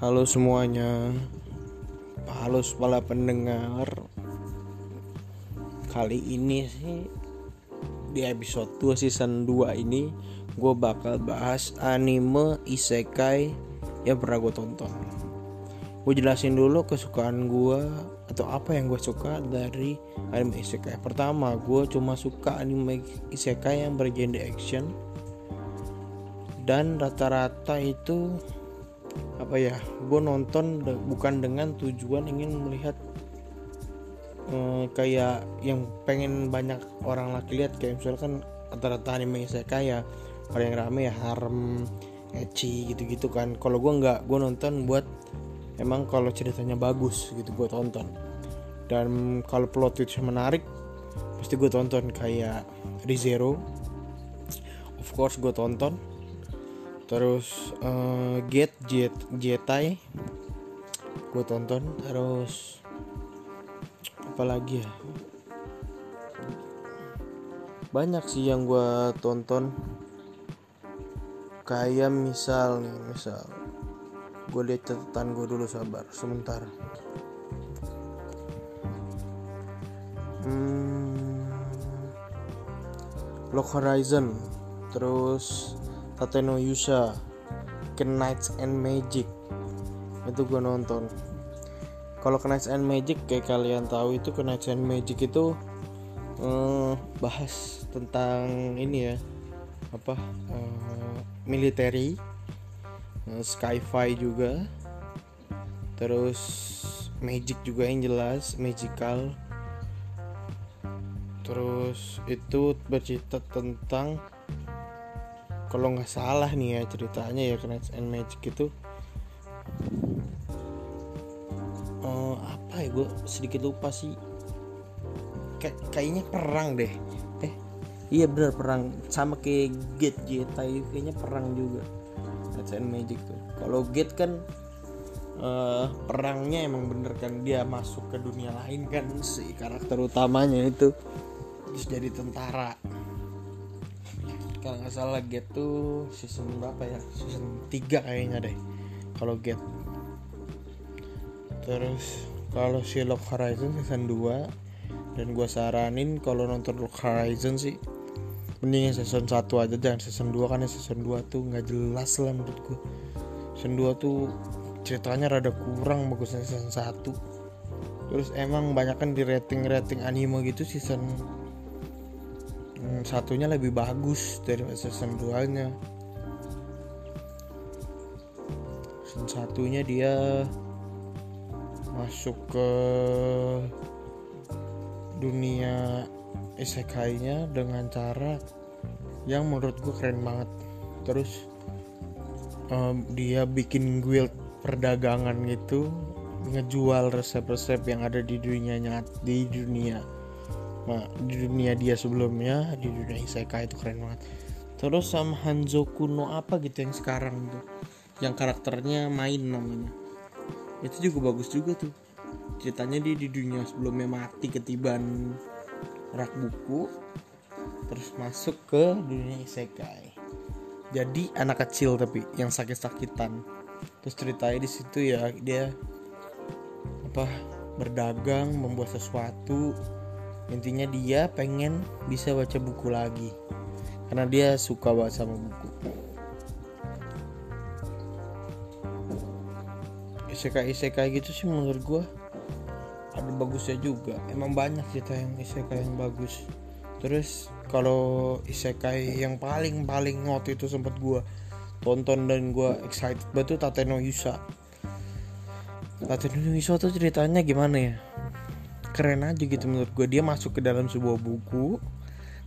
Halo semuanya. Halo para pendengar. Kali ini sih Di episode 2 season 2 ini Gue bakal bahas anime isekai Yang pernah gue tonton. Gue jelasin dulu kesukaan gue Atau apa yang gue suka dari anime isekai. Pertama gue cuma suka anime isekai yang bergenre action. Dan rata-rata itu apa ya gue nonton bukan dengan tujuan ingin melihat eh, kayak yang pengen banyak orang laki lihat kayak misalkan rata-rata anime saya kayak paling rame ya harem ecchi gitu-gitu kan. Kalau gue nggak gue nonton buat emang kalau ceritanya bagus gitu gue tonton. Dan kalau plot twist menarik pasti gue tonton kayak ReZero. Of course gue tonton terus eh, Get Jet Jetai gue tonton. Terus apa lagi ya? Banyak sih yang gue tonton. Kayak misal nih misal gue lihat catatan gue dulu sabar sebentar. Hmm, Lock Horizon. Terus Tateno Yusha Knights and Magic. Itu gue nonton. Kalau Knights and Magic kayak kalian tahu itu Knights and Magic itu eh, bahas tentang ini ya apa eh, military eh, sci-fi juga terus magic juga yang jelas magical. Terus itu bercerita tentang kalau nggak salah nih ya ceritanya ya Knights and Magic itu eh, apa ya gue sedikit lupa sih. Kayak kayaknya perang deh. Eh iya benar perang. Sama kayak Gate Jeta kayaknya perang juga. Knights and Magic tuh kalau Gate kan eh, perangnya emang bener kan dia masuk ke dunia lain kan si karakter utamanya itu. Terus jadi tentara kalau nggak salah Get tuh season berapa ya? Season 3 kayaknya deh. Kalau Get. Terus kalau si Lock Horizon season 2 dan gua saranin kalau nonton Lock Horizon sih mending season 1 aja jangan season 2 karena season 2 tuh nggak jelas lah menurut gua. Season 2 tuh ceritanya rada kurang bagusnya season 1 terus emang banyak kan di rating-rating anime gitu season Satunya lebih bagus dari season 2 nya season satunya dia masuk ke dunia isekai-nya dengan cara yang menurut gue keren banget. Terus em, dia bikin guild perdagangan gitu ngejual resep-resep yang ada di dunia nyat di dunia Nah, di dunia dia sebelumnya di dunia isekai itu keren banget. Terus sama Hanzoku no apa gitu yang sekarang tuh yang karakternya main namanya. Itu juga bagus juga tuh. Ceritanya dia di dunia sebelumnya mati ketiban rak buku terus masuk ke dunia isekai. Jadi anak kecil tapi yang sakit-sakitan. Terus ceritanya di situ ya dia apa berdagang membuat sesuatu intinya dia pengen bisa baca buku lagi. Karena dia suka banget sama buku. Isekai isekai gitu sih menurut gua. Ada bagusnya juga. Emang banyak cerita yang isekai yang bagus. Terus kalau isekai yang paling paling waktu itu sempat gua tonton dan gua excited tuh Tateno Yusa. Tateno Yusa tuh ceritanya gimana ya keren aja gitu menurut gue dia masuk ke dalam sebuah buku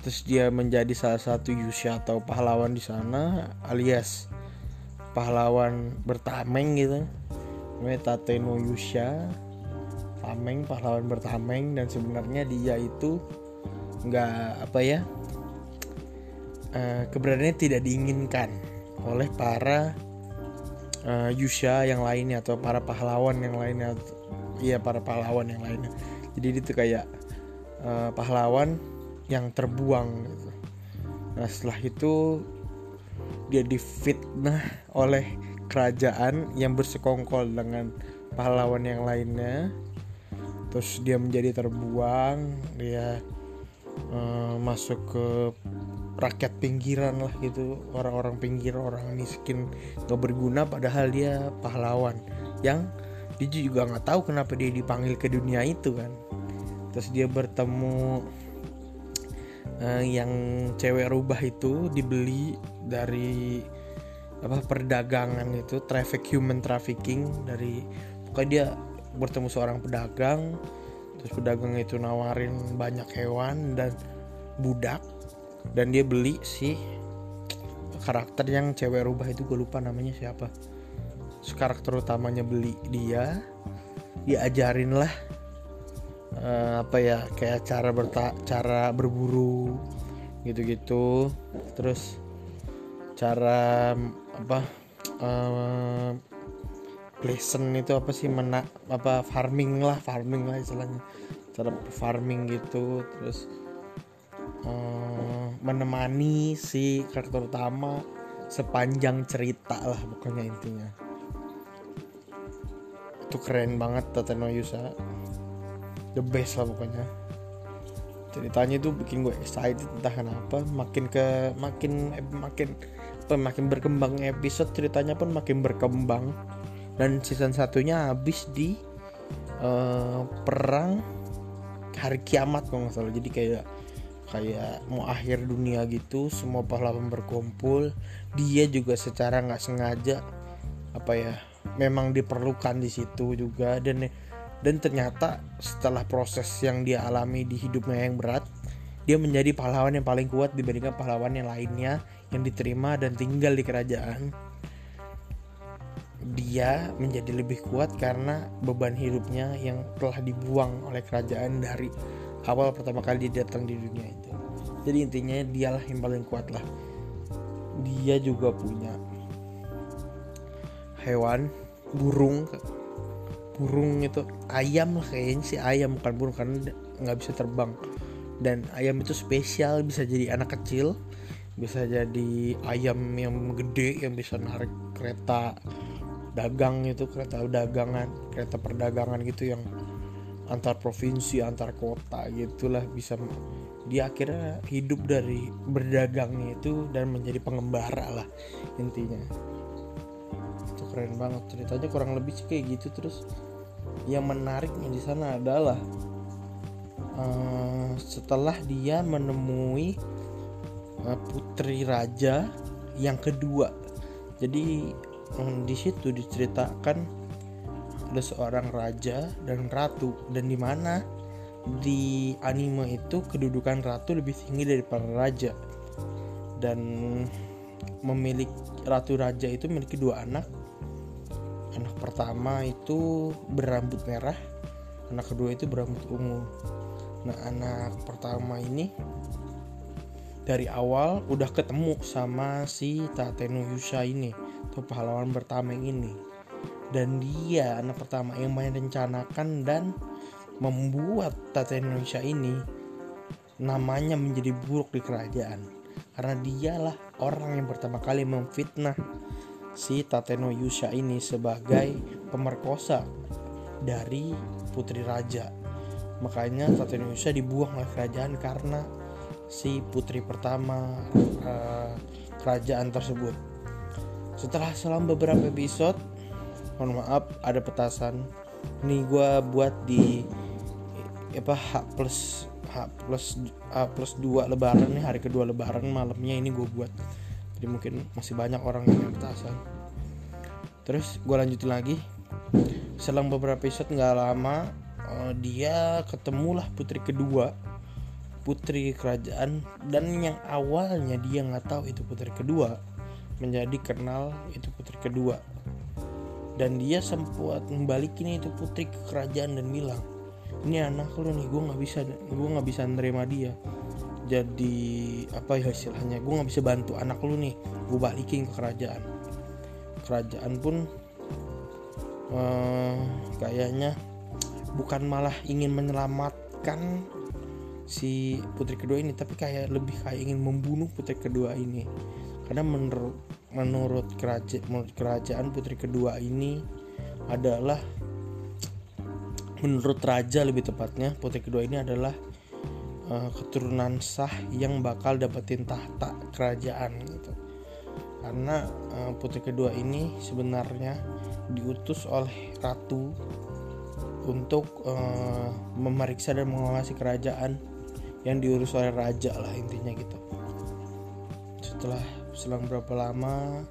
terus dia menjadi salah satu Yusha atau pahlawan di sana alias pahlawan bertameng gitu. Namanya Tateno Yusha. Tameng pahlawan bertameng dan sebenarnya dia itu nggak apa ya eh, keberadaannya tidak diinginkan oleh para eh, Yusha yang lainnya atau para pahlawan yang lainnya iya para pahlawan yang lainnya jadi dia tuh kayak eh, pahlawan yang terbuang gitu. Nah setelah itu dia difitnah oleh kerajaan yang bersekongkol dengan pahlawan yang lainnya. Terus dia menjadi terbuang dia uh, masuk ke rakyat pinggiran lah gitu. Orang-orang pinggir orang miskin nggak berguna padahal dia pahlawan. Yang dia juga nggak tahu kenapa dia dipanggil ke dunia itu kan terus dia bertemu uh, yang cewek rubah itu dibeli dari apa perdagangan itu traffic human trafficking dari pokoknya dia bertemu seorang pedagang terus pedagang itu nawarin banyak hewan dan budak dan dia beli si karakter yang cewek rubah itu gue lupa namanya siapa. Karakter utamanya beli dia diajarin lah uh, apa ya kayak cara berta cara berburu gitu-gitu. Terus cara apa uh, pleasant itu apa sih mena apa farming lah farming lah istilahnya. Cara farming gitu terus uh, menemani si karakter utama sepanjang cerita lah pokoknya intinya. Itu keren banget Tateno Yusa the best lah pokoknya. Ceritanya itu bikin gue excited entah kenapa makin ke makin makin makin berkembang episode ceritanya pun makin berkembang. Dan season satunya habis di uh, perang hari kiamat kalau nggak salah. Jadi kayak kayak mau akhir dunia gitu semua pahlawan berkumpul. Dia juga secara nggak sengaja apa ya memang diperlukan di situ juga. Dan dan ternyata setelah proses yang dia alami di hidupnya yang berat dia menjadi pahlawan yang paling kuat dibandingkan pahlawan yang lainnya yang diterima dan tinggal di kerajaan. Dia menjadi lebih kuat karena beban hidupnya yang telah dibuang oleh kerajaan dari awal pertama kali dia datang di dunia itu. Jadi intinya dialah yang paling kuat lah. Dia juga punya hewan burung burung itu ayam lah kayaknya sih ayam bukan burung karena nggak bisa terbang. Dan ayam itu spesial bisa jadi anak kecil bisa jadi ayam yang gede yang bisa narik kereta dagang itu kereta dagangan kereta perdagangan gitu yang antar provinsi antar kota gitulah bisa dia akhirnya hidup dari berdagangnya itu dan menjadi pengembara lah intinya. Itu keren banget ceritanya kurang lebih sih kayak gitu terus yang menariknya di sana adalah uh, setelah dia menemui uh, putri raja yang kedua. Jadi um, di situ diceritakan ada seorang raja dan ratu. Dan di mana di anime itu kedudukan ratu lebih tinggi daripada raja. Dan memiliki ratu raja itu memiliki dua anak anak pertama itu berambut merah anak kedua itu berambut ungu. Nah anak pertama ini dari awal udah ketemu sama si Tateno Yusha ini atau pahlawan pertama ini. Dan dia anak pertama yang main rencanakan dan membuat Tata Indonesia ini namanya menjadi buruk di kerajaan. Karena dialah orang yang pertama kali memfitnah si Tateno Yusha ini sebagai pemerkosa dari putri raja. Makanya Tateno Yusha dibuang oleh kerajaan karena si putri pertama uh, kerajaan tersebut. Setelah selang beberapa episode mohon maaf ada petasan. Ini gue buat di apa H plus H plus H plus dua lebaran nih hari kedua lebaran malamnya ini gue buat jadi mungkin masih banyak orang yang petasan terus gue lanjutin lagi. Selang beberapa episode nggak lama uh, dia ketemulah putri kedua putri kerajaan dan yang awalnya dia nggak tahu itu putri kedua menjadi kenal itu putri kedua. Dan dia sempat membalikin itu putri ke kerajaan dan bilang ini anak lu nih gue nggak bisa gue nggak bisa nerima dia jadi apa ya istilahnya gue nggak bisa bantu anak lu nih. Gue balikin ke kerajaan. Kerajaan pun uh, kayaknya bukan malah ingin menyelamatkan si putri kedua ini tapi kayak lebih kayak ingin membunuh putri kedua ini. Karena menurut menurut kerajaan menurut kerajaan putri kedua ini adalah menurut raja lebih tepatnya putri kedua ini adalah uh, keturunan sah yang bakal dapetin tahta kerajaan gitu. Karena uh, putri kedua ini sebenarnya diutus oleh ratu untuk uh, memeriksa dan mengawasi kerajaan yang diurus oleh raja lah intinya gitu. Setelah selang berapa lama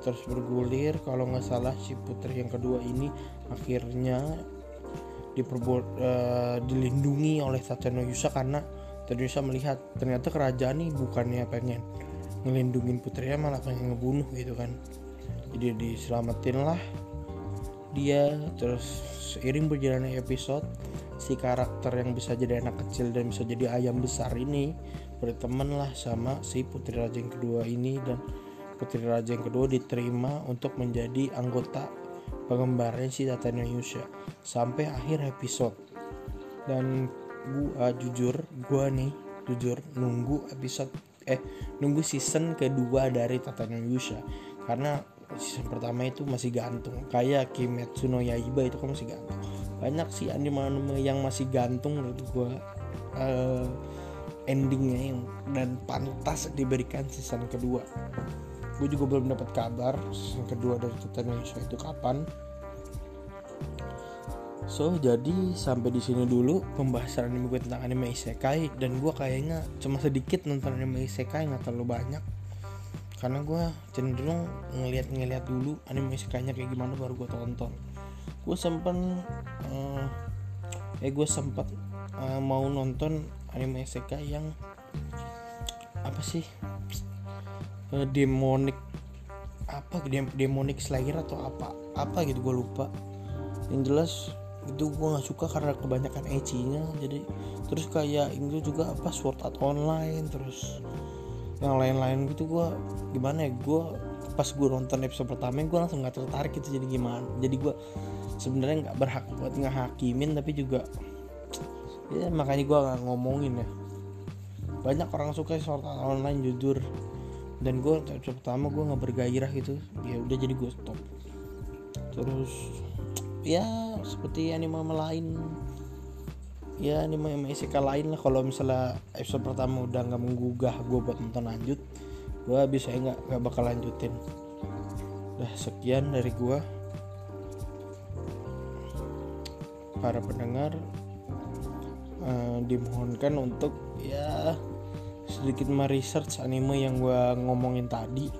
terus bergulir kalau nggak salah si putri yang kedua ini akhirnya diperbuat uh, dilindungi oleh Tateno Yusa karena Tateno Yusa melihat ternyata kerajaan ini bukannya pengen ngelindungin putrinya malah pengen ngebunuh gitu kan. Jadi diselamatin lah dia terus seiring berjalannya episode si karakter yang bisa jadi anak kecil dan bisa jadi ayam besar ini berteman lah sama si putri raja yang kedua ini dan putri raja yang kedua diterima untuk menjadi anggota pengembarnya si Tatanya Yusha sampai akhir episode. Dan gua jujur gua nih jujur nunggu episode eh nunggu season kedua dari Tatanya Yusha karena season pertama itu masih gantung kayak Kimetsu no Yaiba itu kan masih gantung. Banyak sih anime-anime yang masih gantung menurut gue uh, endingnya yang dan pantas diberikan season kedua gue juga belum dapat kabar season kedua dari Indonesia itu kapan. So jadi sampai di sini dulu pembahasan anime gue tentang anime isekai dan gue kayaknya cuma sedikit nonton anime isekai nggak terlalu banyak. Karena gue cenderung ngeliat-ngeliat dulu anime isekainya kayak gimana baru gue tonton. Gue sempet uh, eh gue sempat uh, mau nonton anime isekai yang apa sih uh, demonic apa? Dem demonic slayer atau apa? Apa gitu gue lupa. Yang jelas itu gue nggak suka karena kebanyakan ecinya jadi terus kayak itu juga apa sword art online terus yang lain-lain gitu gue gimana ya gue pas gue nonton episode pertama gue langsung nggak tertarik itu jadi gimana. Jadi gue sebenarnya nggak berhak buat ngehakimin tapi juga ya makanya gue nggak ngomongin ya. Banyak orang suka short online jujur dan gue pertama gue nggak bergairah gitu. Ya udah jadi gue stop. Terus ya seperti anime lain. Ya anime MSK lain lah. Kalau misalnya episode pertama udah nggak menggugah gue buat nonton lanjut gue bisa nggak nggak bakal lanjutin. Udah sekian dari gue para pendengar uh, dimohonkan untuk ya sedikit meresearch anime yang gue ngomongin tadi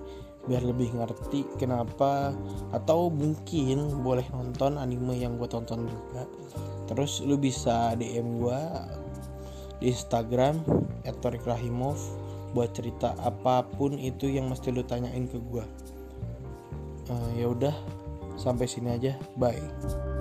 biar lebih ngerti kenapa atau mungkin boleh nonton anime yang gue tonton juga. Terus lu bisa DM gue di Instagram @torikrahimov buat cerita apa pun itu yang mesti lu tanyain ke gue uh, ya udah sampai sini aja. Bye